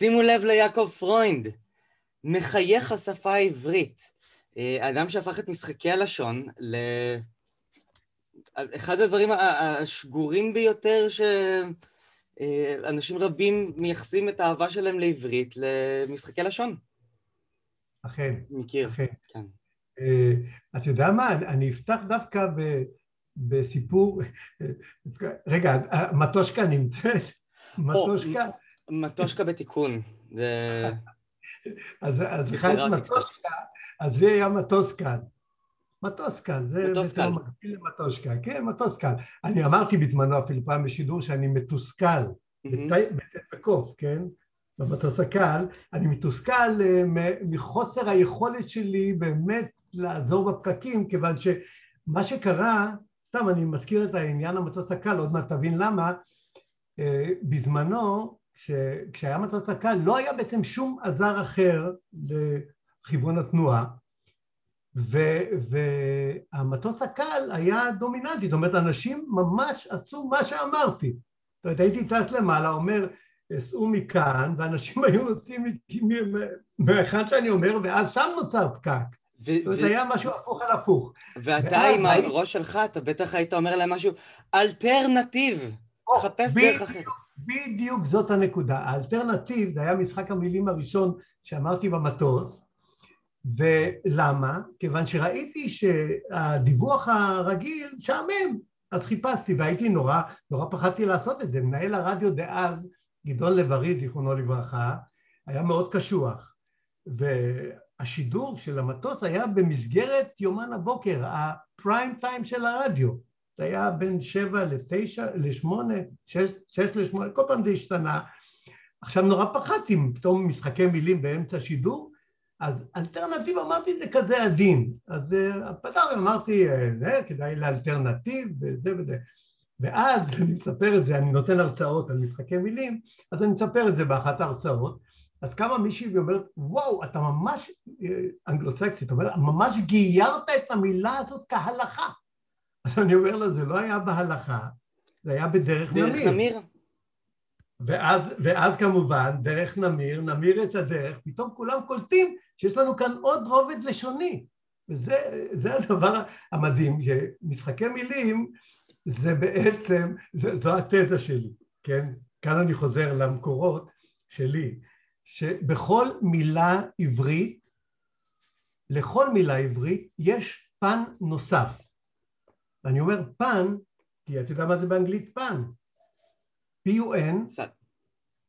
שימו לב ליעקב פרוינד, מחייך השפה העברית. אה, אדם שהפך את משחקי הלשון ל... אחד הדברים השגורים ביותר שאנשים רבים מייחסים את האהבה שלהם לעברית למשחקי לשון. אכן. מכיר, אכן. כן. אה, אתה יודע מה, אני אפתח דווקא ב, בסיפור, רגע, מטושקה נמצאת? מטושקה? מטושקה בתיקון. אז לך יש מטושקה, אז לי היה מטוס כאן. מטוס כאן, זה מטוס. מקביל למטוש קל, כן, מטוס. אני אמרתי בזמנו אפילו פעם בשידור שאני מתוסכל, בט' וקוף, כן? במטוס הקל, אני מתוסכל אה, מחוסר היכולת שלי באמת לעזור בפקקים, כיוון שמה שקרה, סתם אני מזכיר את העניין המטוס הקל, עוד מעט תבין למה, אה, בזמנו, כשהיה מטוס הקל, לא היה בעצם שום עזר אחר לכיוון התנועה, והמטוס הקל היה דומיננטי, זאת אומרת אנשים ממש עשו מה שאמרתי. זאת אומרת הייתי טס למעלה, אומר סעו מכאן, ואנשים היו נוסעים מהיכן שאני אומר, ואז שם נוצר פקק. זאת אומרת, היה משהו הפוך על הפוך. ואתה עם הראש שלך, אתה בטח היית אומר להם משהו, אלטרנטיב, חפש דרך אחרת. בדיוק זאת הנקודה. האלטרנטיב זה היה משחק המילים הראשון שאמרתי במטוס, ולמה? כיוון שראיתי שהדיווח הרגיל שעמם, אז חיפשתי והייתי נורא, נורא פחדתי לעשות את זה. מנהל הרדיו דאז, גדעון לב-ארי, זיכרונו לברכה, היה מאוד קשוח. והשידור של המטוס היה במסגרת יומן הבוקר, הפריים טיים של הרדיו. זה היה בין שבע לתשע, לשמונה, שש, שש לשמונה, כל פעם זה השתנה. עכשיו נורא פחדתי, פתאום משחקי מילים באמצע שידור, אז אלטרנטיב אמרתי זה כזה עדין, אז uh, פתר אמרתי אה, זה כדאי לאלטרנטיב וזה וזה, ואז אני מספר את זה, אני נותן הרצאות על משחקי מילים, אז אני מספר את זה באחת ההרצאות, אז קמה מישהי ואומרת וואו אתה ממש אה, אנגלוסקסית, אומרת ממש גיירת את המילה הזאת כהלכה, אז אני אומר לה זה לא היה בהלכה, זה היה בדרך נמיר. דרך נמיר? ואז, ואז כמובן, דרך נמיר, נמיר את הדרך, פתאום כולם קולטים שיש לנו כאן עוד רובד לשוני. וזה הדבר המדהים, שמשחקי מילים זה בעצם, זה, זו התזה שלי, כן? כאן אני חוזר למקורות שלי, שבכל מילה עברית, לכל מילה עברית יש פן נוסף. ואני אומר פן, כי אתה יודע מה זה באנגלית פן? P-U-N,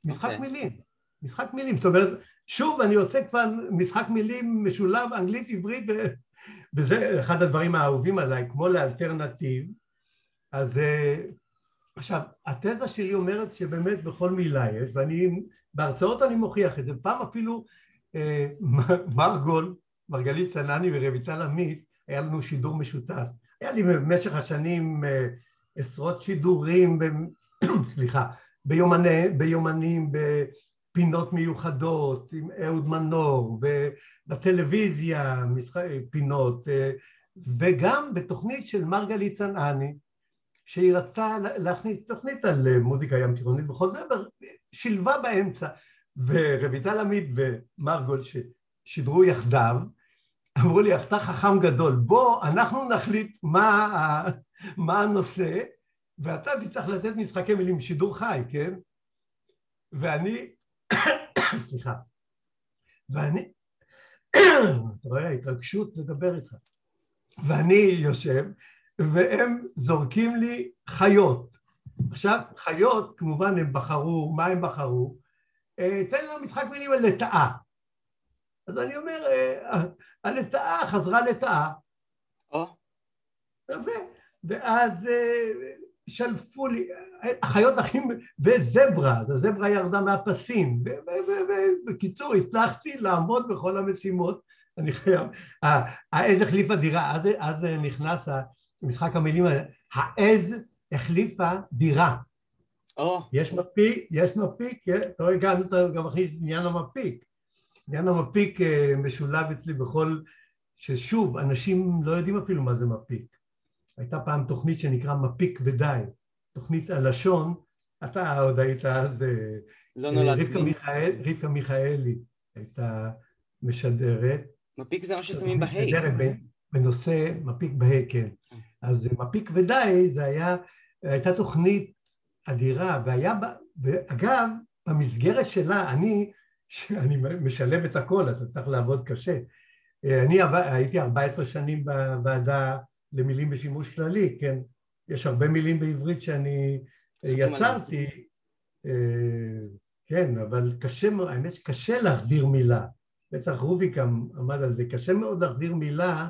משחק okay. מילים, משחק מילים, זאת אומרת, שוב אני עושה כבר משחק מילים משולב אנגלית עברית וזה אחד הדברים האהובים עליי, כמו לאלטרנטיב, אז עכשיו, התזה שלי אומרת שבאמת בכל מילה יש, ואני, בהרצאות אני מוכיח את זה, פעם אפילו אה, מרגול, מרגלית צנני ורויטל עמית, היה לנו שידור משותף, היה לי במשך השנים אה, עשרות שידורים, ב, סליחה, ביומני, ביומנים, בפינות מיוחדות, עם אהוד מנור, בטלוויזיה, משחק, פינות, וגם בתוכנית של מרגלית צנעני, שהיא רצתה להכניס תוכנית על מוזיקה ים תיכונית בכל דבר, שילבה באמצע, ורויטל עמית ומרגול ששידרו יחדיו, אמרו לי, אתה חכם גדול, בוא, אנחנו נחליט מה, מה הנושא, ואתה תצטרך לתת משחקי מילים, שידור חי, כן? ואני, סליחה, ואני, אתה רואה, ההתרגשות לדבר איתך, ואני יושב, והם זורקים לי חיות. עכשיו, חיות, כמובן הם בחרו, מה הם בחרו? אה, תן לנו משחק מילים על לטאה. אז אני אומר, אה, הלטאה חזרה לטאה. או. יפה. ואז אה, שלפו לי, החיות הכי, וזברה, אז הזברה ירדה מהפסים, ובקיצור הצלחתי לעמוד בכל המשימות, אני חייב, העז החליפה דירה, אז, אז נכנס משחק המילים, העז החליפה דירה. Oh. יש מפיק, יש מפיק, כן? אתה רואה גם, אתה גם מכניס עניין המפיק. עניין המפיק אה, משולב אצלי בכל, ששוב, אנשים לא יודעים אפילו מה זה מפיק. הייתה פעם תוכנית שנקרא מפיק ודי, תוכנית הלשון, אתה עוד היית אז לא נולדתי. רבקה, מיכאל, רבקה מיכאלי הייתה משדרת. מפיק זה מה ששמים בה'. משדרת בנושא מפיק בה', כן. אז מפיק ודי, זה היה, הייתה תוכנית אדירה, והיה, ואגב, במסגרת שלה, אני, אני משלב את הכל, אתה צריך לעבוד קשה. אני הייתי 14 שנים בוועדה למילים בשימוש כללי, כן? יש הרבה מילים בעברית שאני יצרתי, אה, כן, אבל קשה האמת שקשה להחדיר מילה. בטח רוביק עמד על זה, קשה מאוד להחדיר מילה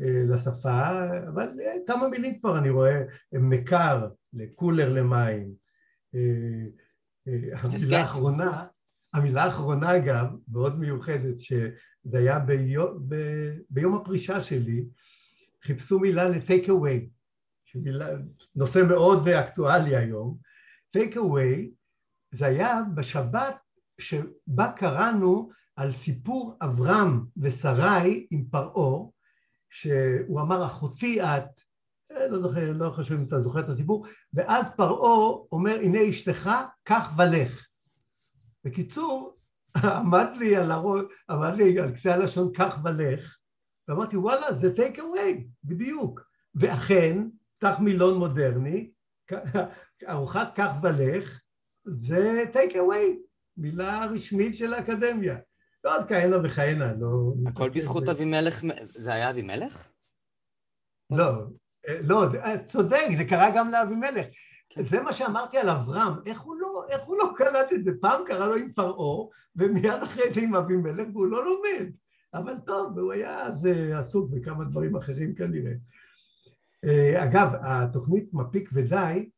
אה, לשפה, אבל אה, כמה מילים כבר אני רואה, מקר, לקולר למים. המילה האחרונה, המילה האחרונה אגב, מאוד מיוחדת, שזה היה ביום, ב, ביום הפרישה שלי, חיפשו מילה ל-take away, שמילה, נושא מאוד אקטואלי היום. take away זה היה בשבת שבה קראנו על סיפור אברהם ושרי עם פרעה, שהוא אמר אחותי את, אה, לא זוכר, לא חשוב אם אתה זוכר את הסיפור, ואז פרעה אומר הנה אשתך, קח ולך. בקיצור, עמד לי על הראש, עמד לי על קצה הלשון קח ולך, ואמרתי וואלה זה take away, בדיוק. ואכן, קח מילון מודרני, ארוחת קח ולך, זה take away, מילה רשמית של האקדמיה. ועוד כהנה וכהנה, לא... הכל בזכות אבימלך, זה היה אבימלך? לא, לא, צודק, זה קרה גם לאבימלך. זה מה שאמרתי על אברהם, איך הוא לא, איך הוא לא קלט את זה? פעם קרה לו עם פרעה, ומיד אחרי זה עם אבימלך, והוא לא לומד. אבל טוב, הוא היה אז אה, עסוק בכמה דברים אחרים כנראה. אה, אגב, התוכנית מפיק ודי,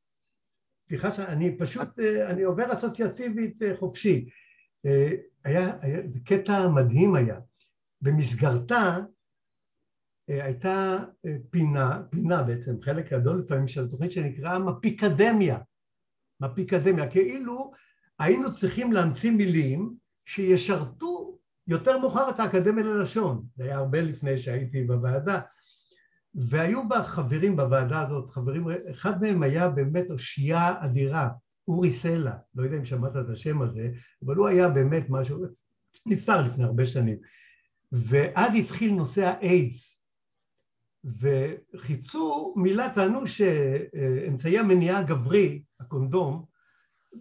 סליחה שאני פשוט, אה, אני עובר אסוציאטיבית חופשי. היה, היה, קטע מדהים היה. במסגרתה הייתה פינה, פינה בעצם, חלק גדול לפעמים של התוכנית שנקרא מפיקדמיה. מפיקדמיה, כאילו היינו צריכים להמציא מילים שישרתו יותר מאוחר את האקדמיה ללשון, זה היה הרבה לפני שהייתי בוועדה, והיו בה חברים בוועדה הזאת, חברים, אחד מהם היה באמת אושייה אדירה, אורי סלע, לא יודע אם שמעת את השם הזה, אבל הוא היה באמת משהו, נפטר לפני הרבה שנים. ואז התחיל נושא האיידס, וחיצו מילה, טענו שאמצעי המניעה הגברי, הקונדום,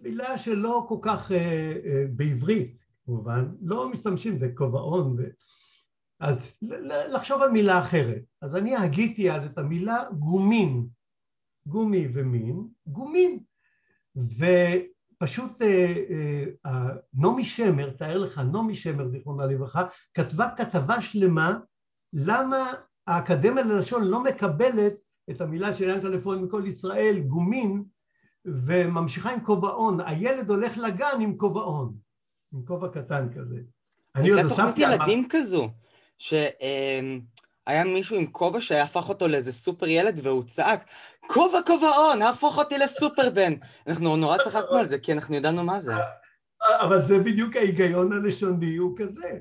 מילה שלא כל כך אה, אה, בעברית, כמובן, לא משתמשים בכובעון, ו... אז לחשוב על מילה אחרת. אז אני הגיתי אז את המילה גומין, גומי ומין, גומין. ופשוט אה, נעמי שמר, תאר לך, נעמי שמר, זיכרונה לברכה, כתבה כתבה שלמה למה האקדמיה ללשון לא מקבלת את המילה של ינקלה לפועל מכל ישראל, גומין, וממשיכה עם כובעון. הילד הולך לגן עם כובעון. עם כובע קטן כזה. הייתה תוכנית ילדים. כזו, שהיה מישהו עם כובע שהפך אותו לאיזה סופר ילד והוא צעק, כובע כובעון, הפוך אותי לסופר בן. אנחנו נורא צחקנו על זה, כי אנחנו ידענו מה זה. אבל זה בדיוק ההיגיון הלשוני הוא כזה.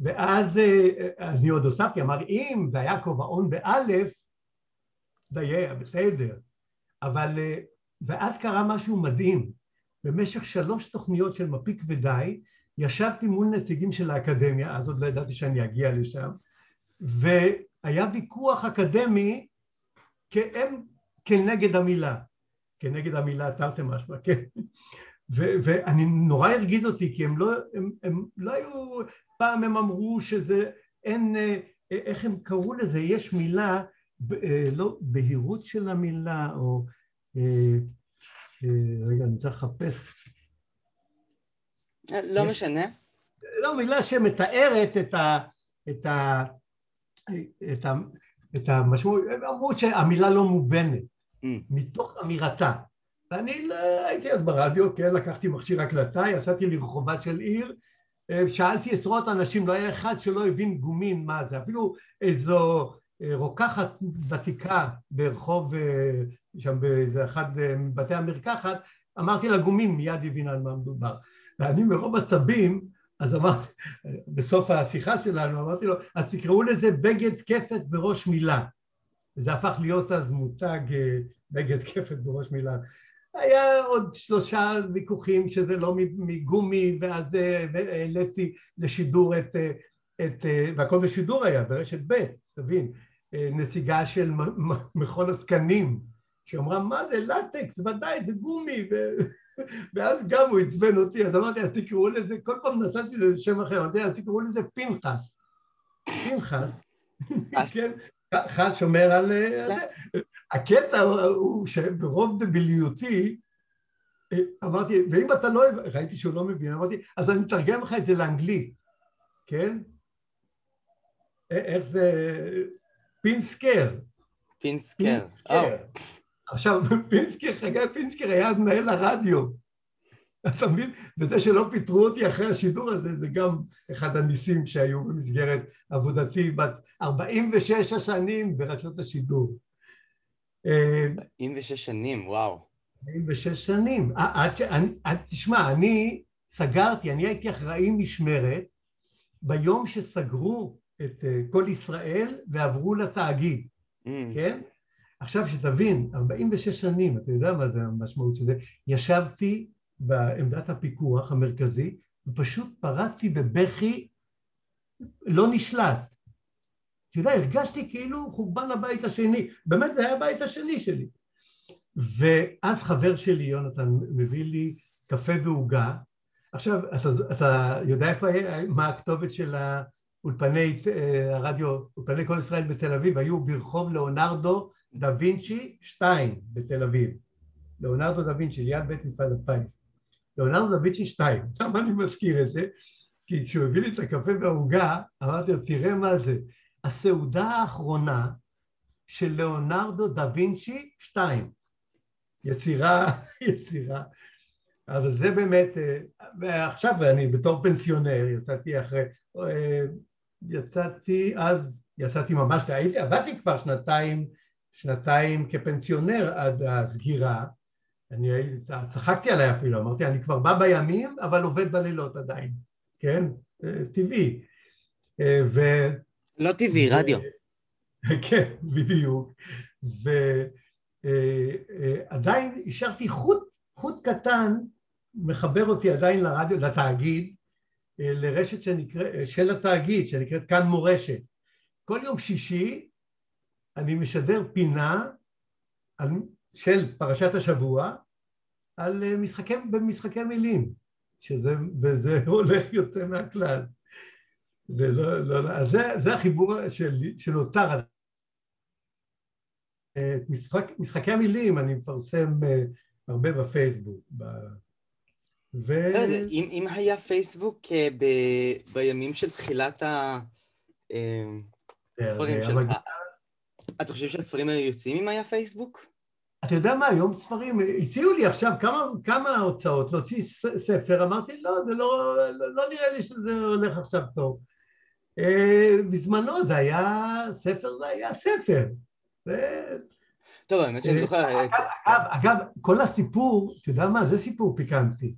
ואז אה, אני עוד הוספתי, אמר אם זה היה כובעון באלף, דייה, בסדר. אבל, אה, ואז קרה משהו מדהים. במשך שלוש תוכניות של מפיק ודי, ישבתי מול נציגים של האקדמיה, אז עוד לא ידעתי שאני אגיע לשם, והיה ויכוח אקדמי כאם כנגד המילה, כנגד המילה תרתי משמע, כן. ואני נורא הרגיז אותי, כי הם לא, הם, הם לא היו, פעם הם אמרו שזה, אין, אה, איך הם קראו לזה, יש מילה, אה, לא, בהירות של המילה, או אה, רגע, אני צריך לחפש. לא משנה. לא, מילה שמתארת את ה... את ה... את ה... את המשמעות, הם אמרו שהמילה לא מובנת, mm. מתוך אמירתה. ואני לא הייתי אז ברדיו, כן, לקחתי מכשיר הקלטה, יצאתי לרחובה של עיר, אה, שאלתי עשרות אנשים, לא היה אחד שלא הבין גומין מה זה, אפילו איזו אה, רוקחת ותיקה ברחוב אה, שם באיזה אחד מבתי המרקחת, אמרתי לגומים, מיד הבינה על מה מדובר. ואני מרוב עצבים, אז אמרתי, בסוף השיחה שלנו, אמרתי לו, אז תקראו לזה בגד כפת בראש מילה. וזה הפך להיות אז מותג בגד כפת בראש מילה. היה עוד שלושה ויכוחים שזה לא מגומי, ואז העליתי לשידור את, את, והכל בשידור היה, ברשת ב', תבין, נציגה של מכון התקנים, שאמרה, מה זה לטקס, ודאי, זה גומי, ו... ואז גם הוא עצבן אותי, אז אמרתי, אז תקראו לזה, כל פעם נתתי לזה שם אחר, אמרתי, אז תקראו לזה פנחס. פנחס, כן, חס שומר על זה. הקטע הוא שברוב דביליותי, אמרתי, ואם אתה לא, ראיתי שהוא לא מבין, אמרתי, אז אני אתרגם לך את זה לאנגלית, כן? איך זה, פינסקר. פינסקר, עכשיו, פינסקר, חגי פינסקר היה אז מנהל הרדיו. אתה מבין? וזה שלא פיטרו אותי אחרי השידור הזה, זה גם אחד הניסים שהיו במסגרת עבודתי בת 46 השנים ברשות השידור. 46 שנים, וואו. 46 שנים. עד ש... תשמע, אני סגרתי, אני הייתי אחראי משמרת ביום שסגרו את כל ישראל ועברו לתאגיד, mm. כן? עכשיו שתבין, 46 שנים, אתה יודע מה זה המשמעות של זה, ישבתי בעמדת הפיקוח המרכזי ופשוט פרצתי בבכי לא נשלט. אתה יודע, הרגשתי כאילו חורבן הבית השני, באמת זה היה הבית השני שלי. ואז חבר שלי, יונתן, מביא לי קפה ועוגה. עכשיו, אתה, אתה יודע איפה מה הכתובת של האולפני אה, הרדיו, אולפני כל ישראל בתל אביב, היו ברחוב ליאונרדו דה וינצ'י 2 בתל אביב. ליאונרדו דה וינצ'י, ליד בית מפעל הפיס. ליאונרדו דה וינצ'י 2. למה אני מזכיר את זה? כי כשהוא הביא לי את הקפה והעוגה, אמרתי לו, תראה מה זה. הסעודה האחרונה של ליאונרדו דה וינצ'י 2. יצירה, יצירה. אבל זה באמת, ועכשיו אני בתור פנסיונר, יצאתי אחרי, יצאתי אז, יצאתי ממש, הייתי, עבדתי כבר שנתיים שנתיים כפנסיונר עד הסגירה, אני צחקתי עליי אפילו, אמרתי אני כבר בא בימים אבל עובד בלילות עדיין, כן? טבעי. ו... לא טבעי, ו... רדיו. כן, בדיוק. ועדיין השארתי חוט, חוט קטן מחבר אותי עדיין לרדיו, לתאגיד, לרשת שנקרא, של התאגיד שנקראת כאן מורשת. כל יום שישי אני משדר פינה על, של פרשת השבוע על אה, משחקי, במשחקי מילים, שזה, וזה הולך יוצא מהכלל. ולא, לא, לא, אז זה, זה החיבור של, שנותר. את משחק, משחקי המילים אני מפרסם אה, הרבה בפייסבוק. ב... ו... לא יודע, אם, אם היה פייסבוק אה, ב, בימים של תחילת הספרים שלך, אתה חושב שהספרים האלה יוצאים אם היה פייסבוק? אתה יודע מה, היום ספרים, הציעו לי עכשיו כמה, כמה הוצאות להוציא ספר, אמרתי לא, זה לא, לא, לא נראה לי שזה הולך עכשיו טוב. אה, בזמנו זה היה, ספר זה היה ספר. זה... טוב, האמת שאני זוכר... אה, אגב, כל הסיפור, אתה יודע מה, זה סיפור פיקנטי.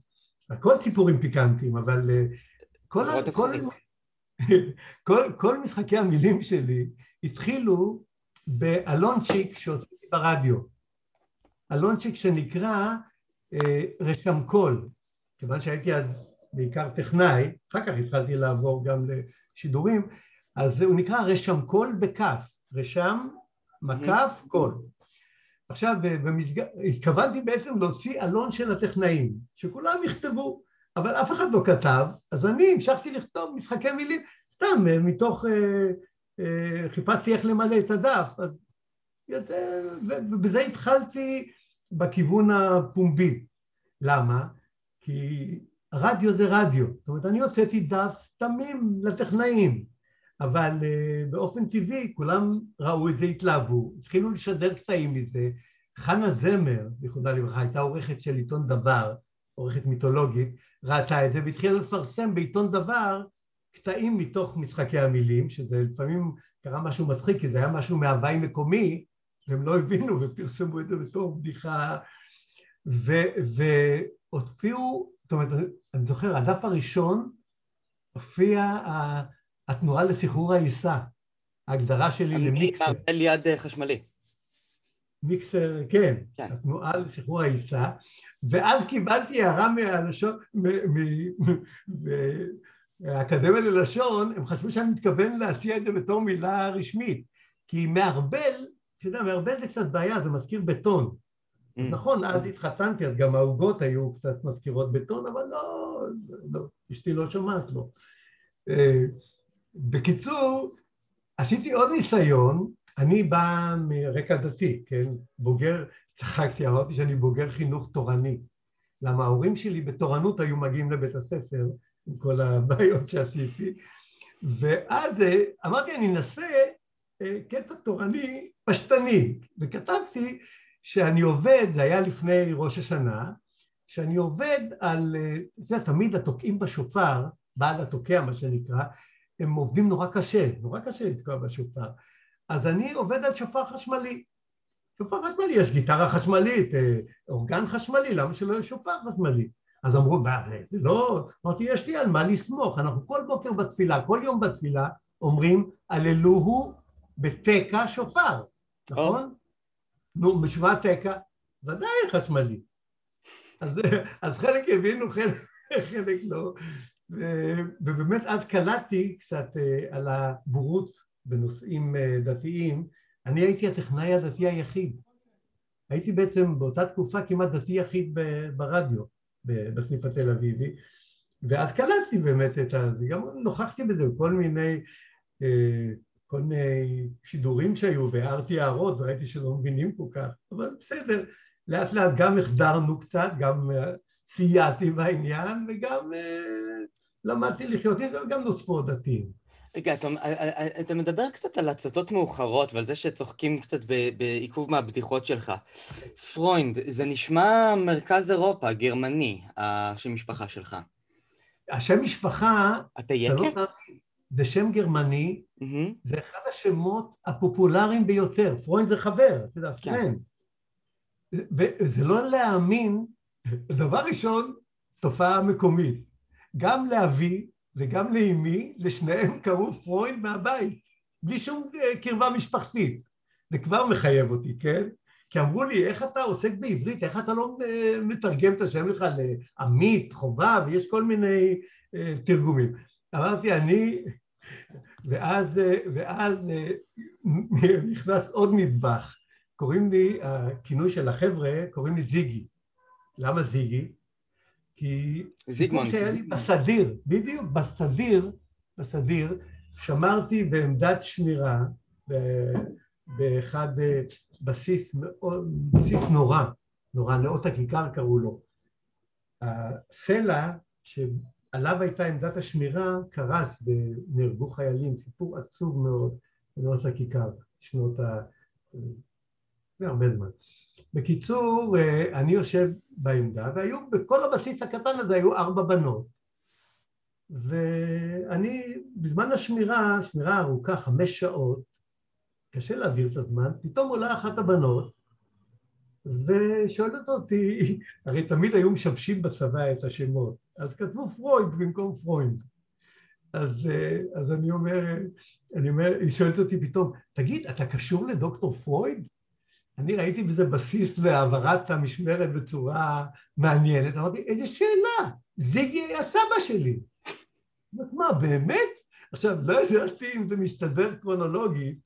הכל סיפורים פיקנטיים, אבל אה, כל, כל, כל, כל משחקי המילים שלי התחילו בעלונצ'יק שעשיתי ברדיו. עלונצ'יק שנקרא אה, רשם קול, כיוון שהייתי אז בעיקר טכנאי, אחר כך התחלתי לעבור גם לשידורים, אז הוא נקרא רשם קול בכף, רשם מקף קול. עכשיו, במסג... התכוונתי בעצם להוציא עלון של הטכנאים, שכולם יכתבו, אבל אף אחד לא כתב, אז אני המשכתי לכתוב משחקי מילים, סתם מתוך אה, אה, חיפשתי איך למלא את הדף, אז ובזה התחלתי בכיוון הפומבי. למה? כי רדיו זה רדיו. זאת אומרת, אני הוצאתי דף תמים לטכנאים, אבל uh, באופן טבעי כולם ראו את זה, התלהבו, התחילו לשדר קטעים מזה. חנה זמר, זיכרונה לברכה, הייתה עורכת של עיתון דבר, עורכת מיתולוגית, ראתה את זה והתחילה לפרסם בעיתון דבר קטעים מתוך משחקי המילים, שזה לפעמים קרה משהו מצחיק, כי זה היה משהו מהוואי מקומי, והם לא הבינו ופרסמו את זה בתור בדיחה, והופיעו, זאת אומרת, אני זוכר, הדף הראשון הופיע התנועה לסחרור העיסה, ההגדרה שלי למיקסר. ליד אה, חשמלי. מיקסר, כן, כן. התנועה לשחרור העיסה, ואז קיבלתי הערה מהלשון, מהאקדמיה ללשון, הם חשבו שאני מתכוון להציע את זה בתור מילה רשמית, כי מערבל, אתה יודע, מערבל זה קצת בעיה, זה מזכיר בטון. Mm. נכון, אז התחתנתי, אז גם העוגות היו קצת מזכירות בטון, אבל לא, לא אשתי לא שומעת לו. אה, בקיצור, עשיתי עוד ניסיון, אני בא מרקע דתי, כן? בוגר, צחקתי, אמרתי שאני בוגר חינוך תורני. למה ההורים שלי בתורנות היו מגיעים לבית הספר עם כל הבעיות שעשיתי, ואז אה, אמרתי, אני אנסה אה, קטע תורני פשטני, וכתבתי שאני עובד, זה היה לפני ראש השנה, שאני עובד על, אה, זה תמיד התוקעים בשופר, בעל התוקע מה שנקרא, הם עובדים נורא קשה, נורא קשה לתקוע בשופר. אז אני עובד על שופר חשמלי. שופר חשמלי, יש גיטרה חשמלית, אה, אורגן חשמלי, למה שלא יהיה שופר חשמלי? אז אמרו, זה לא, אמרתי, יש לי על מה לסמוך, אנחנו כל בוקר בתפילה, כל יום בתפילה, אומרים, הללוהו בתקע שופר, נכון? נו, בשבע תקע, ודאי חשמלי. אז, אז חלק הבינו, חלק, חלק לא. ובאמת אז קלטתי קצת אה, על הבורות בנושאים אה, דתיים. אני הייתי הטכנאי הדתי היחיד. הייתי בעצם באותה תקופה כמעט דתי יחיד ברדיו, בסניף התל אביבי, ואז קלטתי באמת את ה... גם נוכחתי בזה בכל מיני, אה, כל מיני שידורים שהיו, והערתי הערות וראיתי שלא מבינים כל כך, אבל בסדר, לאט לאט גם החדרנו קצת, גם סייעתי בעניין וגם למדתי לחיות עם זה, וגם נוספו דתיים. רגע, אתה, אתה מדבר קצת על הצתות מאוחרות ועל זה שצוחקים קצת בעיכוב מהבדיחות שלך. פרוינד, זה נשמע מרכז אירופה, גרמני, השם משפחה שלך. השם משפחה... אתה יקה? לא זה שם גרמני, mm-hmm. זה אחד השמות הפופולריים ביותר. פרוינד זה חבר, אתה יודע, כן. friend. וזה לא להאמין, דבר ראשון, תופעה מקומית. גם לאבי וגם לאמי, לשניהם קראו פרויד מהבית, בלי שום אה, קרבה משפחתית. זה כבר מחייב אותי, כן? כי אמרו לי, איך אתה עוסק בעברית, איך אתה לא אה, מתרגם את השם לך לעמית, חובה, ויש כל מיני uh, תרגומים. אמרתי, אני, ואז, ואז נכנס עוד מטבח. קוראים לי, הכינוי של החבר'ה, קוראים לי זיגי. למה זיגי? כי זיגמונד. שהיה לי בסדיר, בדיוק, בסדיר, בסדיר, שמרתי בעמדת שמירה באחד אה, בסיס, בסיס נורא, נורא, נאות הכיכר קראו לו. הסלע שעליו הייתה עמדת השמירה קרס ונהרגו חיילים, סיפור עצוב מאוד בנאות הכיכר, שנות ה... לפני הרבה זמן. בקיצור, אה, אני יושב בעמדה, והיו, בכל הבסיס הקטן הזה היו ארבע בנות. ואני, בזמן השמירה, שמירה ארוכה, חמש שעות, קשה להעביר את הזמן, פתאום עולה אחת הבנות ושואלת אותי, הרי תמיד היו משבשים בצבא את השמות, אז כתבו פרויד במקום פרויד. אז, אה, אז אני אומר, אני אומר, היא שואלת אותי פתאום, תגיד, אתה קשור לדוקטור פרויד? אני ראיתי בזה בסיס להעברת המשמרת בצורה מעניינת, אמרתי, איזה שאלה, זיגי היה סבא שלי. מה, באמת? עכשיו, לא ידעתי אם זה מסתדר קרונולוגית,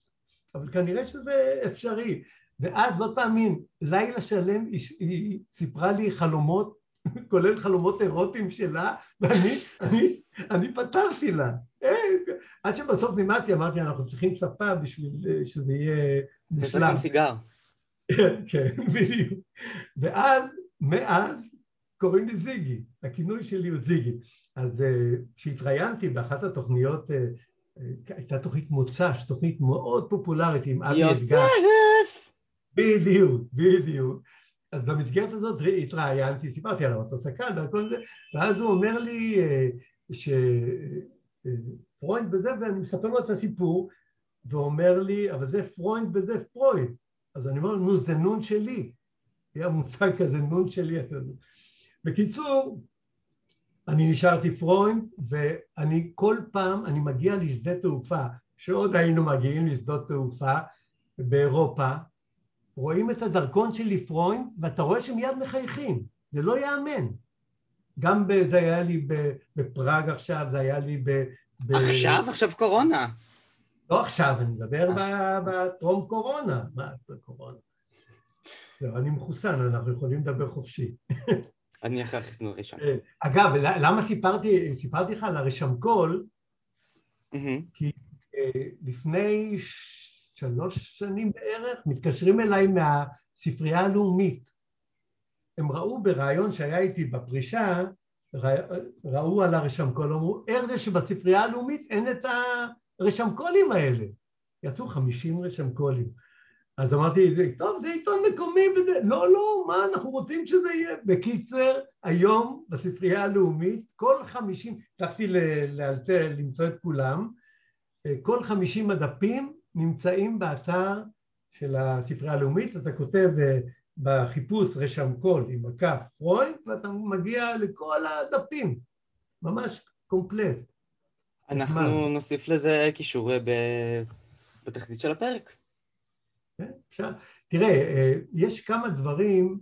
אבל כנראה שזה אפשרי. ואז, לא תאמין, לילה שלם היא, היא סיפרה לי חלומות, כולל חלומות אירוטיים שלה, ואני אני, אני פתרתי לה. עד שבסוף נימדתי, אמרתי, אנחנו צריכים ספה בשביל שזה יהיה מושלם. זה סיגר. כן, בדיוק. ואז, מאז, קוראים לי זיגי, הכינוי שלי הוא זיגי. אז אה, כשהתראיינתי באחת התוכניות, אה, אה, הייתה תוכנית מוצ"ש, תוכנית מאוד פופולרית עם אבי אתגר. יוסף! בדיוק, בדיוק. אז במסגרת הזאת התראיינתי, סיפרתי על המטוס הקל והכל זה, ואז הוא אומר לי שפרוינד בזה, ואני מספר לו את הסיפור, ואומר לי, אבל זה פרוינד בזה פרויד. אז אני אומר, נו, זה נון שלי. היה מושג כזה, נון שלי. בקיצור, אני נשארתי פרוינד, ואני כל פעם, אני מגיע לשדה תעופה, שעוד היינו מגיעים לשדות תעופה באירופה, רואים את הדרכון של ליפרוין, ואתה רואה שמיד מחייכים, זה לא ייאמן. גם ב, זה היה לי בפראג עכשיו, זה היה לי ב... ב... עכשיו? עכשיו קורונה. לא עכשיו, אני מדבר בטרום קורונה. מה זה קורונה? לא, אני מחוסן, אנחנו יכולים לדבר חופשי. אני אחרי החיסון הראשון. אה, אגב, למה סיפרתי, סיפרתי לך על הרשמקול? כי אה, לפני שלוש שנים בערך מתקשרים אליי מהספרייה הלאומית. הם ראו בריאיון שהיה איתי בפרישה, ראו על הרשמקול, אמרו, איך זה שבספרייה הלאומית אין את הרשמקולים האלה? יצאו חמישים רשמקולים. אז אמרתי, טוב, זה עיתון מקומי וזה, לא, לא, מה, אנחנו רוצים שזה יהיה. בקיצר, היום בספרייה הלאומית, כל חמישים, הצלחתי לאלתר, למצוא את כולם, כל חמישים הדפים נמצאים באתר של הספרייה הלאומית, אתה כותב אה, בחיפוש רשמקול עם הכף פרויד, ואתה מגיע לכל הדפים, ממש קומפלט. אנחנו נוסיף לזה קישור אה, בתחתית של הפרק. כן, אפשר. תראה, אה, יש כמה דברים,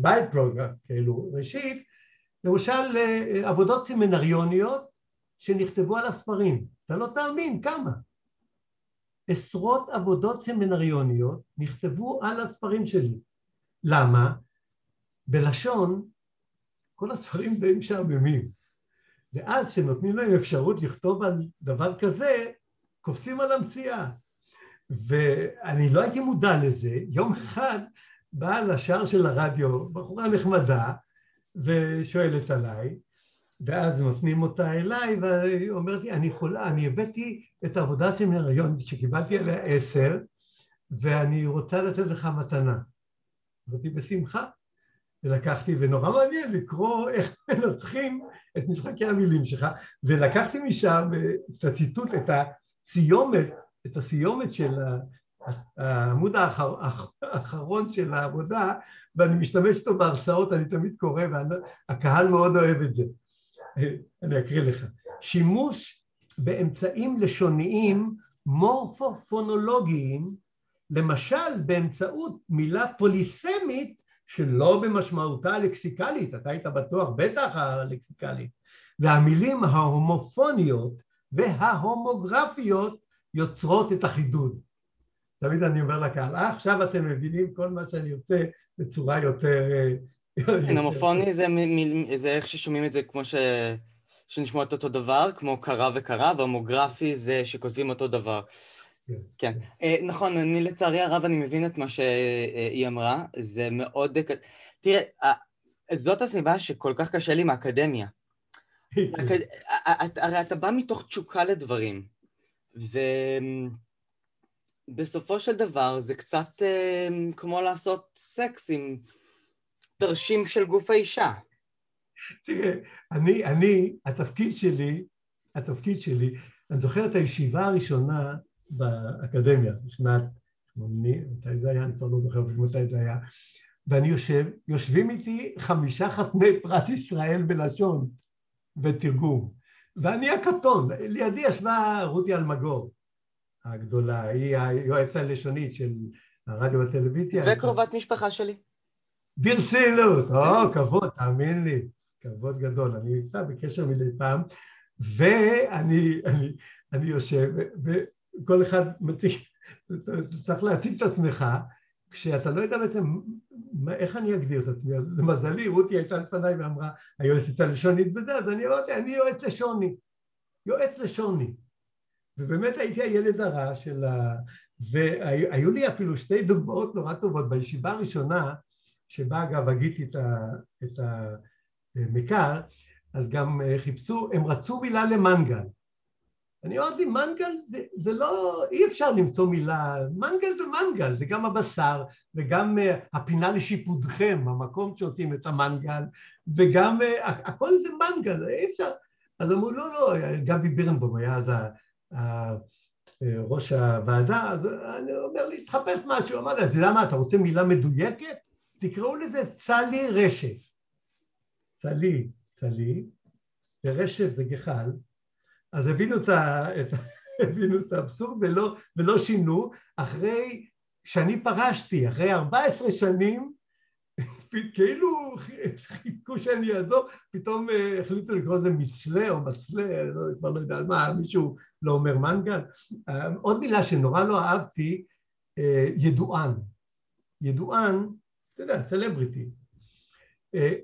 בית פרוגרם, כאילו, ראשית, למשל עבודות סמינריוניות שנכתבו על הספרים. אתה לא תאמין כמה. עשרות עבודות סמינריוניות נכתבו על הספרים שלי. למה? בלשון כל הספרים די משעממים. ואז כשנותנים להם אפשרות לכתוב על דבר כזה, קופצים על המציאה. ואני לא הייתי מודע לזה, יום אחד באה לשער של הרדיו בחורה נחמדה ושואלת עליי, ואז מפנים אותה אליי, והיא אומרת לי, אני יכולה, אני הבאתי את העבודה הסמינריון שקיבלתי עליה עשר, ואני רוצה לתת לך מתנה. אמרתי, בשמחה. ולקחתי, ונורא מעניין לקרוא איך מנתחים את משחקי המילים שלך, ולקחתי משם את הציטוט, את הסיומת, את הסיומת של העמוד האחר, האחרון של העבודה, ואני משתמש איתו בהרצאות, אני תמיד קורא, והקהל מאוד אוהב את זה. אני אקריא לך. שימוש באמצעים לשוניים מורפופונולוגיים, למשל באמצעות מילה פוליסמית שלא במשמעותה הלקסיקלית, אתה היית בטוח, בטח הלקסיקלית, והמילים ההומופוניות וההומוגרפיות יוצרות את החידוד. תמיד אני אומר לקהל, אה, עכשיו אתם מבינים כל מה שאני עושה בצורה יותר אה, כן, הומופוני זה, זה איך ששומעים את זה כמו ש... שנשמע את אותו דבר, כמו קרה וקרה, והומוגרפי זה שכותבים אותו דבר. כן. כן. אה, נכון, אני לצערי הרב, אני מבין את מה שהיא אמרה, זה מאוד... תראה, זאת הסיבה שכל כך קשה לי מהאקדמיה. הרי אתה בא מתוך תשוקה לדברים, ובסופו של דבר זה קצת אה, כמו לעשות סקס עם... תרשים של גוף האישה. תראה, אני, אני, התפקיד שלי, התפקיד שלי, אני זוכר את הישיבה הראשונה באקדמיה, בשנת 80, מתי זה היה? אני כבר לא זוכר מתי זה היה, ואני יושב, יושבים איתי חמישה חתמי פרס ישראל בלשון ותרגום, ואני הקטון, לידי ישבה רותי אלמגור הגדולה, היא היועצת הלשונית של הרדיו והטלוויזיה. וקרובת משפחה שלי. ברצינות, או, כבוד, תאמין לי, כבוד גדול. אני איתה בקשר מדי פעם, ואני אני, אני יושב, וכל אחד מציג, צריך להציג את עצמך, כשאתה לא יודע בעצם מה, איך אני אגדיר את עצמי, אז למזלי רותי הייתה לפניי ואמרה היועצת הלשונית וזה, אז אני אמרתי, אני יועץ לשוני, יועץ לשוני. ובאמת הייתי הילד הרע של ה... והיו לי אפילו שתי דוגמאות נורא טובות. בישיבה הראשונה שבה אגב הגיתי את, המקר, אז גם אה, חיפשו, הם רצו מילה למנגל. אני אמרתי, מנגל זה, זה לא, אי אפשר למצוא מילה, מנגל זה מנגל, זה גם הבשר וגם uh, הפינה לשיפודכם, המקום שעושים את המנגל, וגם uh, הכל זה מנגל, אי אפשר. אז אמרו, לא, לא, גבי בירנבום היה אז ראש הוועדה, אז אני אומר לי, תחפש משהו, אמרתי, אתה יודע מה, אתה רוצה מילה מדויקת? תקראו לזה צלי רשף. צלי, צלי, ורשף זה גחל, אז הבינו את, ה, את, הבינו את האבסורד ולא, ולא שינו, אחרי כשאני פרשתי, אחרי 14 שנים, כאילו חיכו שאני אעזוב, פתאום אה, החליטו לקרוא לזה מצלה או מצלה, לא, כבר לא יודע מה, מישהו לא אומר מנגל. אה, עוד מילה שנורא לא אהבתי, אה, ידוען. ידוען, אתה יודע, סלבריטי.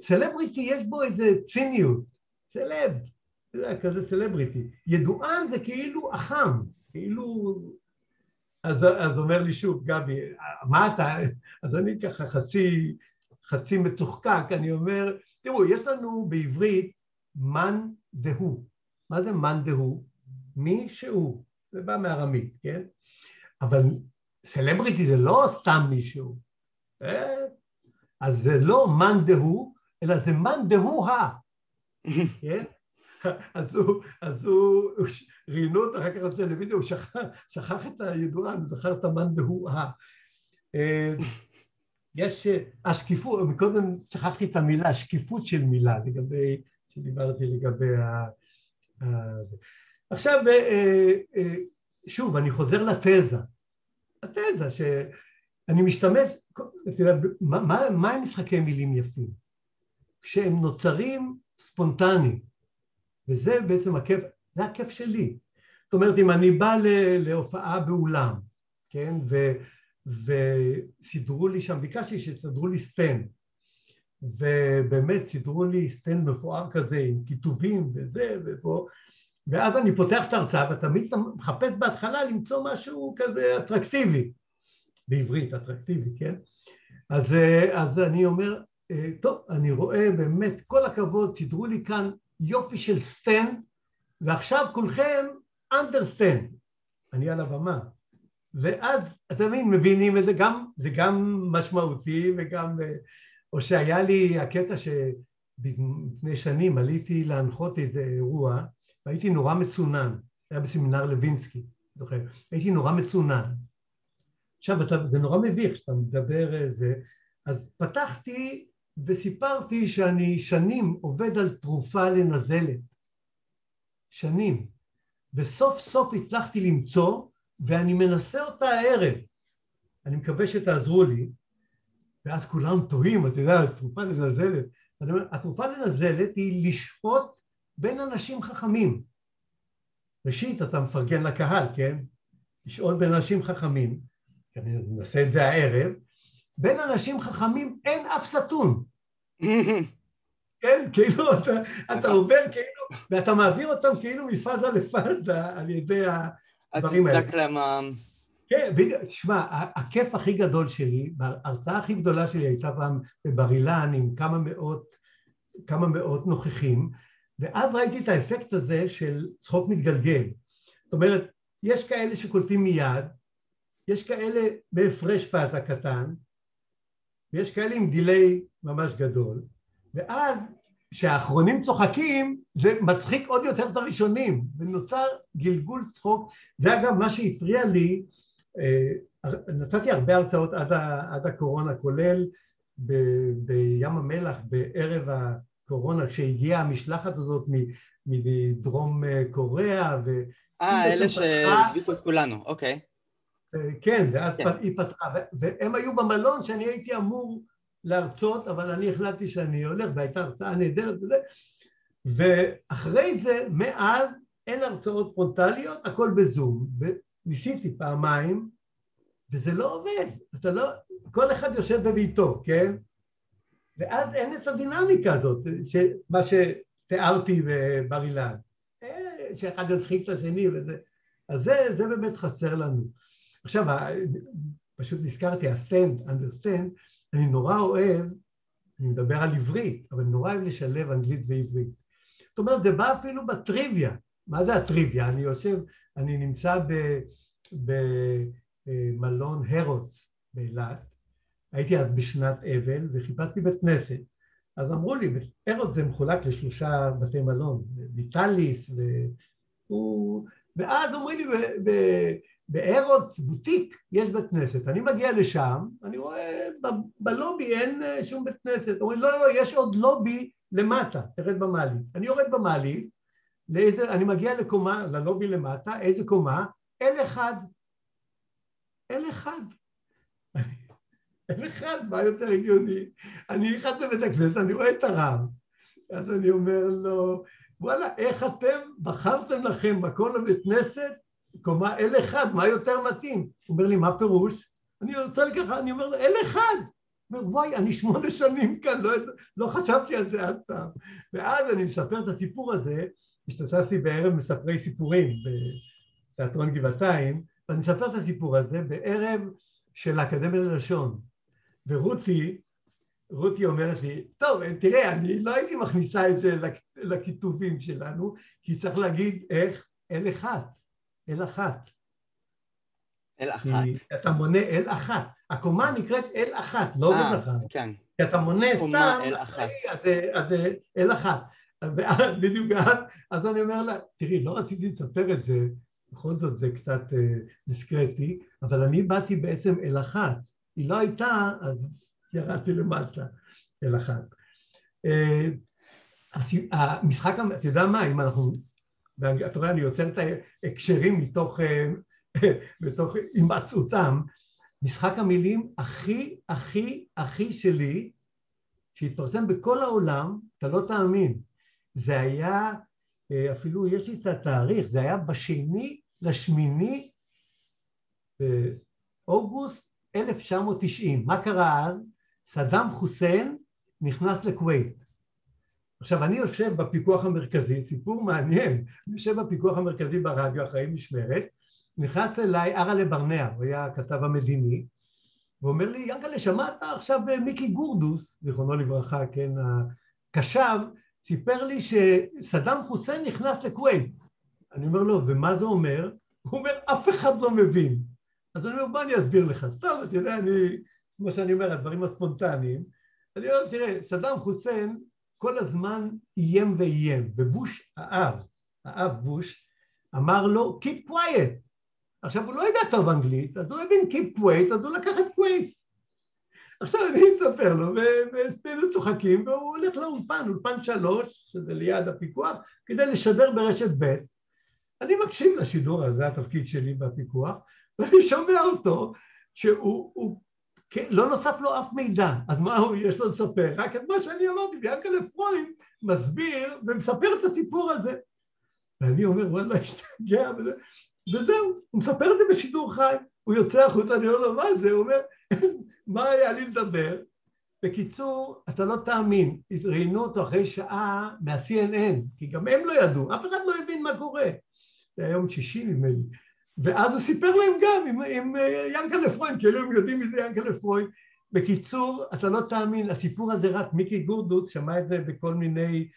סלבריטי יש בו איזה ציניות, סלב, אתה יודע, כזה סלבריטי. ידוען זה כאילו אח"ם, כאילו... אז, אז אומר לי שוב, גבי, מה אתה... אז אני ככה חצי חצי מצוחקק, אני אומר, תראו, יש לנו בעברית מאן דהוא. מה זה מאן דהוא? מי שהוא. זה בא מארמית, כן? אבל סלבריטי זה לא סתם מישהו. אה? אז זה לא מאן דהוא, אלא זה מאן דהוא ה. כן? אז הוא, אז הוא, ראיינו אותו אחר כך בטלוויזיה, הוא שכח, שכח את הידועה, הוא זכר את המאן דהוא ה. אה, יש, השקיפות, מקודם שכחתי את המילה, השקיפות של מילה לגבי, שדיברתי לגבי ה... עכשיו, אה, אה, שוב, אני חוזר לתזה. התזה שאני משתמש, מה, מה, מה הם משחקי מילים יפים? כשהם נוצרים ספונטניים, וזה בעצם הכיף, זה הכיף שלי. זאת אומרת, אם אני בא להופעה באולם, כן, ו... וסידרו לי שם, ביקשתי שיסדרו לי סטנד, ובאמת סידרו לי סטנד מפואר כזה עם כיתובים וזה ופה, ואז אני פותח את ההרצאה ותמיד מחפש בהתחלה למצוא משהו כזה אטרקטיבי, בעברית אטרקטיבי, כן? אז, אז אני אומר, טוב, אני רואה באמת, כל הכבוד, סידרו לי כאן יופי של סטנד, ועכשיו כולכם understand, אני על הבמה, ואז, אתה מבין, מבינים את זה, גם, זה גם משמעותי וגם... או שהיה לי הקטע שלפני שנים עליתי להנחות איזה אירוע והייתי נורא מצונן, היה בסמינר לוינסקי, זוכר, הייתי נורא מצונן. עכשיו, אתה, זה נורא מביך שאתה מדבר איזה... אז פתחתי וסיפרתי שאני שנים עובד על תרופה לנזלת. שנים. וסוף סוף הצלחתי למצוא ואני מנסה אותה הערב. אני מקווה שתעזרו לי, ואז כולם תוהים, אתה יודע, התרופה לנזלת. התרופה לנזלת היא לשפוט בין אנשים חכמים. ראשית, אתה מפרגן לקהל, כן? לשאול בין אנשים חכמים, אני נעשה את זה הערב, בין אנשים חכמים אין אף סתום. כן, כאילו אתה, אתה עובר כאילו, ואתה מעביר אותם כאילו מפאזה לפאזה על ידי הדברים האלה. הצדק להם... כן, תשמע, הכיף הכי גדול שלי, ההרצאה הכי גדולה שלי הייתה פעם בבר אילן עם כמה מאות, כמה מאות נוכחים, ואז ראיתי את האפקט הזה של צחוק מתגלגל. זאת אומרת, יש כאלה שקולטים מיד, יש כאלה בהפרש פאזה קטן, ויש כאלה עם דיליי ממש גדול, ואז כשהאחרונים צוחקים, זה מצחיק עוד יותר את הראשונים, ונוצר גלגול צחוק. זה אגב מה שהפריע לי, אה, נתתי הרבה הרצאות עד, ה, עד הקורונה, כולל ב, בים המלח בערב הקורונה, כשהגיעה המשלחת הזאת מדרום אה, קוריאה. ו... אה, אלה שהדביקו את כולנו, אוקיי. כן, ואז כן. היא פתחה, והם היו במלון שאני הייתי אמור להרצות, אבל אני החלטתי שאני הולך, והייתה הרצאה נהדרת וזה, ואחרי זה, מאז אין הרצאות פרונטליות, הכל בזום, וניסיתי פעמיים, וזה לא עובד, אתה לא, כל אחד יושב בביתו, כן? ואז אין את הדינמיקה הזאת, מה שתיארתי בבר אילן, אה, שאחד יצחיק את השני וזה, אז זה, זה באמת חסר לנו. עכשיו, פשוט נזכרתי, הסטנד, understand, אני נורא אוהב, אני מדבר על עברית, אבל נורא אוהב לשלב אנגלית ועברית. זאת אומרת, זה בא אפילו בטריוויה. מה זה הטריוויה? אני יושב, אני נמצא במלון הרודס באילת, הייתי אז בשנת אבל וחיפשתי בית כנסת. אז אמרו לי, הרוץ זה מחולק לשלושה בתי מלון, ויטליס, והוא... ואז אומרים לי, בארוץ בוטיק יש בית כנסת, אני מגיע לשם, אני רואה בלובי אין אה, שום בית כנסת, אומרים לא, לא, יש עוד לובי למטה, תרד במעלית. אני יורד במעלית, לאיזה, אני מגיע לקומה, ללובי למטה, איזה קומה? אל אחד. אל אחד. אין אחד, מה יותר הגיוני? אני נכנס לבית הכנסת, אני רואה את הרב, אז אני אומר לו, וואלה, איך אתם בחרתם לכם מקום לבית כנסת, קומה אל אחד, מה יותר מתאים? הוא אומר לי, מה פירוש? אני רוצה ככה, אני אומר לו, אל אחד. הוא אומר, וואי, אני שמונה שנים כאן, לא, לא חשבתי על זה אף פעם. ואז אני מספר את הסיפור הזה, השתתפתי בערב מספרי סיפורים בתיאטרון גבעתיים, ואני מספר את הסיפור הזה בערב של האקדמיה ללשון. ורותי, רותי אומרת לי, טוב, תראה, אני לא הייתי מכניסה את זה לכיתובים שלנו, כי צריך להגיד איך, אל אחת, אל אחת. אל אחת. כי אתה מונה אל אחת. הקומה נקראת אל אחת, לא אה, עובד לך. כן. כי אתה מונה סתם, אל אחת. אז, אל אחת. ואז, בדיוק אז, אז אני אומר לה, תראי, לא רציתי לספר את זה, בכל זאת זה קצת אה, דיסקרטי, אבל אני באתי בעצם אל אחת. היא לא הייתה, אז ירדתי למטה אל אחת. אה, המשחק, המ- אתה יודע מה, אם אנחנו, אתה רואה, אני יוצר את ההקשרים מתוך, אה, מתוך הימצאותם, משחק המילים הכי הכי הכי שלי, שהתפרסם בכל העולם, אתה לא תאמין, זה היה, אה, אפילו יש לי את התאריך, זה היה בשני לשמיני באוגוסט 1990. מה קרה אז? סדאם חוסיין נכנס לכווית. עכשיו, אני יושב בפיקוח המרכזי, סיפור מעניין, אני יושב בפיקוח המרכזי ברדיו אחרי משמרת, נכנס אליי אראלה ברנע, הוא היה הכתב המדיני, ואומר לי, ינקלה, שמעת עכשיו אה, מיקי גורדוס, זיכרונו לברכה, כן, הקשב, סיפר לי שסדאם חוסיין נכנס לכווית. אני אומר לו, ומה זה אומר? הוא אומר, אף אחד לא מבין. אז אני אומר, בוא אני אסביר לך. סתם, אתה יודע, אני, כמו שאני אומר, הדברים הספונטניים. אני אומר, תראה, סדאם חוסיין כל הזמן איים ואיים, ובוש האב, האב בוש, אמר לו, Keep quiet. עכשיו, הוא לא יודע טוב אנגלית, אז הוא הבין Keep quiet, אז הוא לקח את quiet. עכשיו אני אספר לו, ושנינו צוחקים, והוא הולך לאולפן, אולפן שלוש, שזה ליד הפיקוח, כדי לשדר ברשת ב'. אני מקשיב לשידור הזה, התפקיד שלי בפיקוח, ואני שומע אותו, שהוא הוא, לא נוסף לו אף מידע, אז מה הוא יש לו לספר? רק את מה שאני אמרתי, ויענקל'ה פרוינד מסביר ומספר את הסיפור הזה. ואני אומר, וואלה, השתגע, וזה, וזהו, הוא מספר את זה בשידור חי, הוא יוצא החוצה, אני אומר לו, מה זה? הוא אומר, מה היה לי לדבר? בקיצור, אתה לא תאמין, ראיינו אותו אחרי שעה מה-CNN, כי גם הם לא ידעו, אף אחד לא הבין מה קורה. זה היה יום שישי נדמה לי. ואז הוא סיפר להם גם עם, עם ינקלה פרוינד, כאילו הם יודעים מי זה ינקלה פרוינד. בקיצור, אתה לא תאמין, הסיפור הזה רק מיקי גורדוס שמע את זה בכל מיני,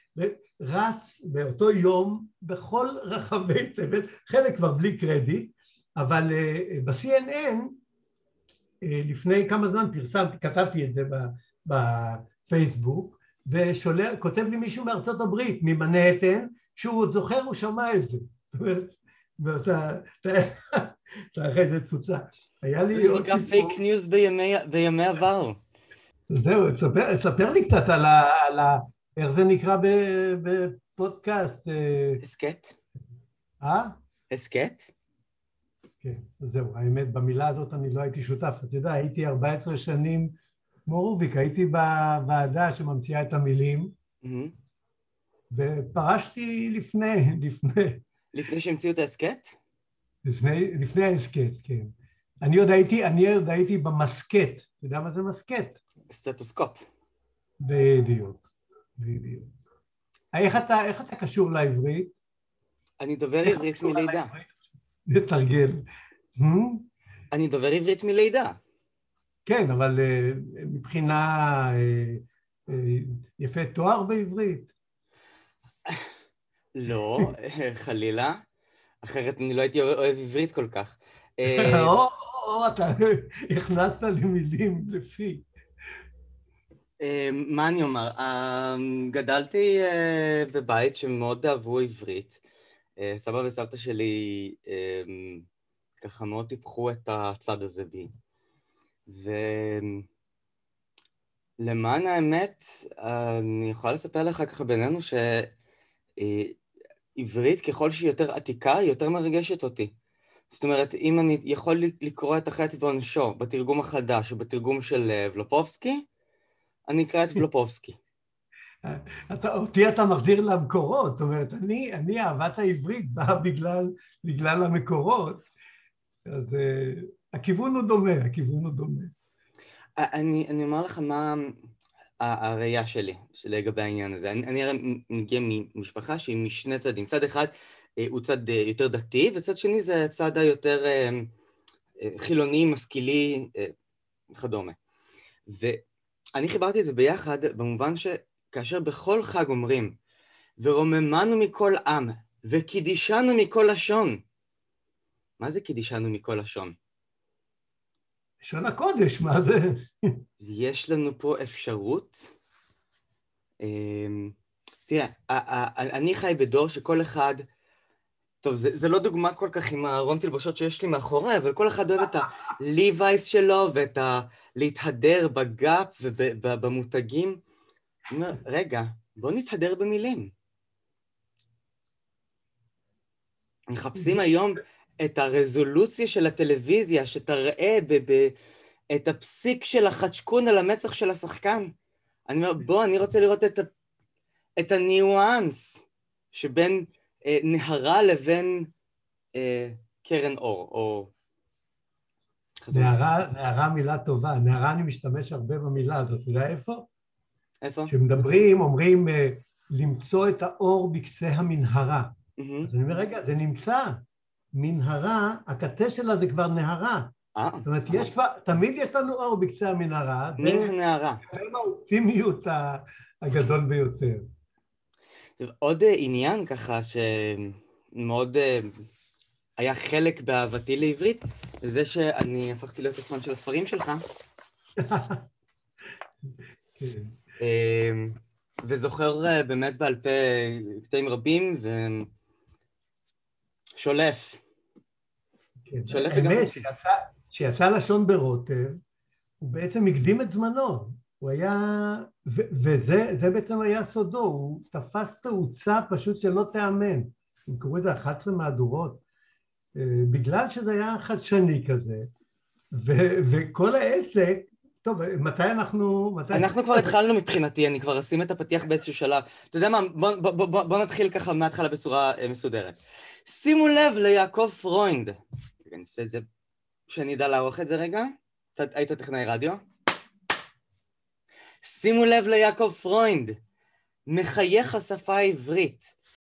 רץ באותו יום בכל רחבי תבל, חלק כבר בלי קרדיט, אבל אה, ב-CNN אה, לפני כמה זמן פרסמתי, כתבתי את זה בפייסבוק, וכותב לי מישהו מארצות הברית, ממנהטן, שהוא עוד זוכר, הוא שמע את זה. זאת אומרת, ואתה, אתה אחרי זה תפוצה. היה לי עוד. זה נקרא פייק ניוז בימי עבר. זהו, תספר, לי קצת על ה... על ה איך זה נקרא בפודקאסט? הסכת. אה? הסכת? כן, זהו, האמת, במילה הזאת אני לא הייתי שותף. אתה יודע, הייתי 14 שנים כמו רוביק, הייתי בוועדה שממציאה את המילים, ופרשתי לפני, לפני. לפני שהמציאו את ההסכת? לפני, לפני ההסכת, כן. אני עוד הייתי, אני עוד הייתי במסכת. אתה יודע מה זה מסכת? סטטוסקופ. בדיוק, בדיוק. איך אתה, איך אתה קשור לעברית? אני דובר עברית מלידה. נתרגל. אני דובר עברית מלידה. כן, אבל מבחינה יפה תואר בעברית? לא, חלילה. אחרת אני לא הייתי אוהב עברית כל כך. או, או, אתה הכנסת לי מילים לפי. מה אני אומר? גדלתי בבית שמאוד אהבו עברית. סבא וסבתא שלי ככה מאוד טיפחו את הצד הזה בי. ולמען האמת, אני יכולה לספר לך ככה בינינו שעברית ככל שהיא יותר עתיקה, היא יותר מרגשת אותי. זאת אומרת, אם אני יכול לקרוא את החטא ועונשו בתרגום החדש או בתרגום של אה, ולופובסקי, אני אקרא את ולופובסקי. אתה, אותי אתה מחזיר למקורות, זאת אומרת, אני, אני אהבת העברית באה בגלל, בגלל המקורות, אז uh, הכיוון הוא דומה, הכיוון הוא דומה. אני, אני אומר לך מה הראייה שלי לגבי העניין הזה. אני, אני מגיע ממשפחה שהיא משני צדדים. צד אחד אה, הוא צד אה, יותר דתי, וצד שני זה הצד היותר חילוני, משכילי, וכדומה. ואני חיברתי את זה ביחד במובן ש... כאשר בכל חג אומרים, ורוממנו מכל עם, וקידישנו מכל לשון. מה זה קידישנו מכל לשון? לשון הקודש, מה זה? יש לנו פה אפשרות. אמ, תראה, אני חי בדור שכל אחד, טוב, זה, זה לא דוגמה כל כך עם הארון תלבושות שיש לי מאחורי, אבל כל אחד אוהב את הליווייס שלו ואת ה... להתהדר בגאפ ובמותגים. רגע, בוא נתהדר במילים. מחפשים היום את הרזולוציה של הטלוויזיה, שתראה ב- ב- את הפסיק של החצ'קון על המצח של השחקן. אני אומר, בוא, אני רוצה לראות את, ה- את הניואנס שבין אה, נהרה לבין אה, קרן אור, או... נערה, נערה מילה טובה, נערה אני משתמש הרבה במילה הזאת, אתה יודע איפה? איפה? כשמדברים, אומרים אה, למצוא את האור בקצה המנהרה. אז אני אומר, רגע, זה נמצא. מנהרה, הקצה שלה זה כבר נהרה. אה. זאת אומרת, יש כבר, תמיד יש לנו אור בקצה המנהרה. מן הנהרה. זה האופטימיות הגדול ביותר. עוד אה, עניין ככה שמאוד אה, היה חלק באהבתי לעברית, זה שאני הפכתי להיות הזמן של הספרים שלך. כן. אמ, וזוכר באמת בעל פה קטעים רבים ושולף. כן. האמת, שיצא לשון ברוטב, הוא בעצם הקדים את זמנו. הוא היה... וזה בעצם היה סודו, הוא תפס תאוצה פשוט שלא תיאמן. הם קראו לזה 11 מהדורות. אה, בגלל שזה היה חדשני כזה, וכל העסק טוב, מתי אנחנו... מתי... אנחנו כבר התחלנו מבחינתי, אני כבר אשים את הפתיח באיזשהו שלב. אתה יודע מה, בוא, בוא, בוא, בוא נתחיל ככה מההתחלה בצורה אה, מסודרת. שימו לב ליעקב פרוינד. אני אעשה את זה, שאני אדע לערוך את זה רגע. היית טכנאי רדיו? שימו לב ליעקב פרוינד. מחייך השפה העברית.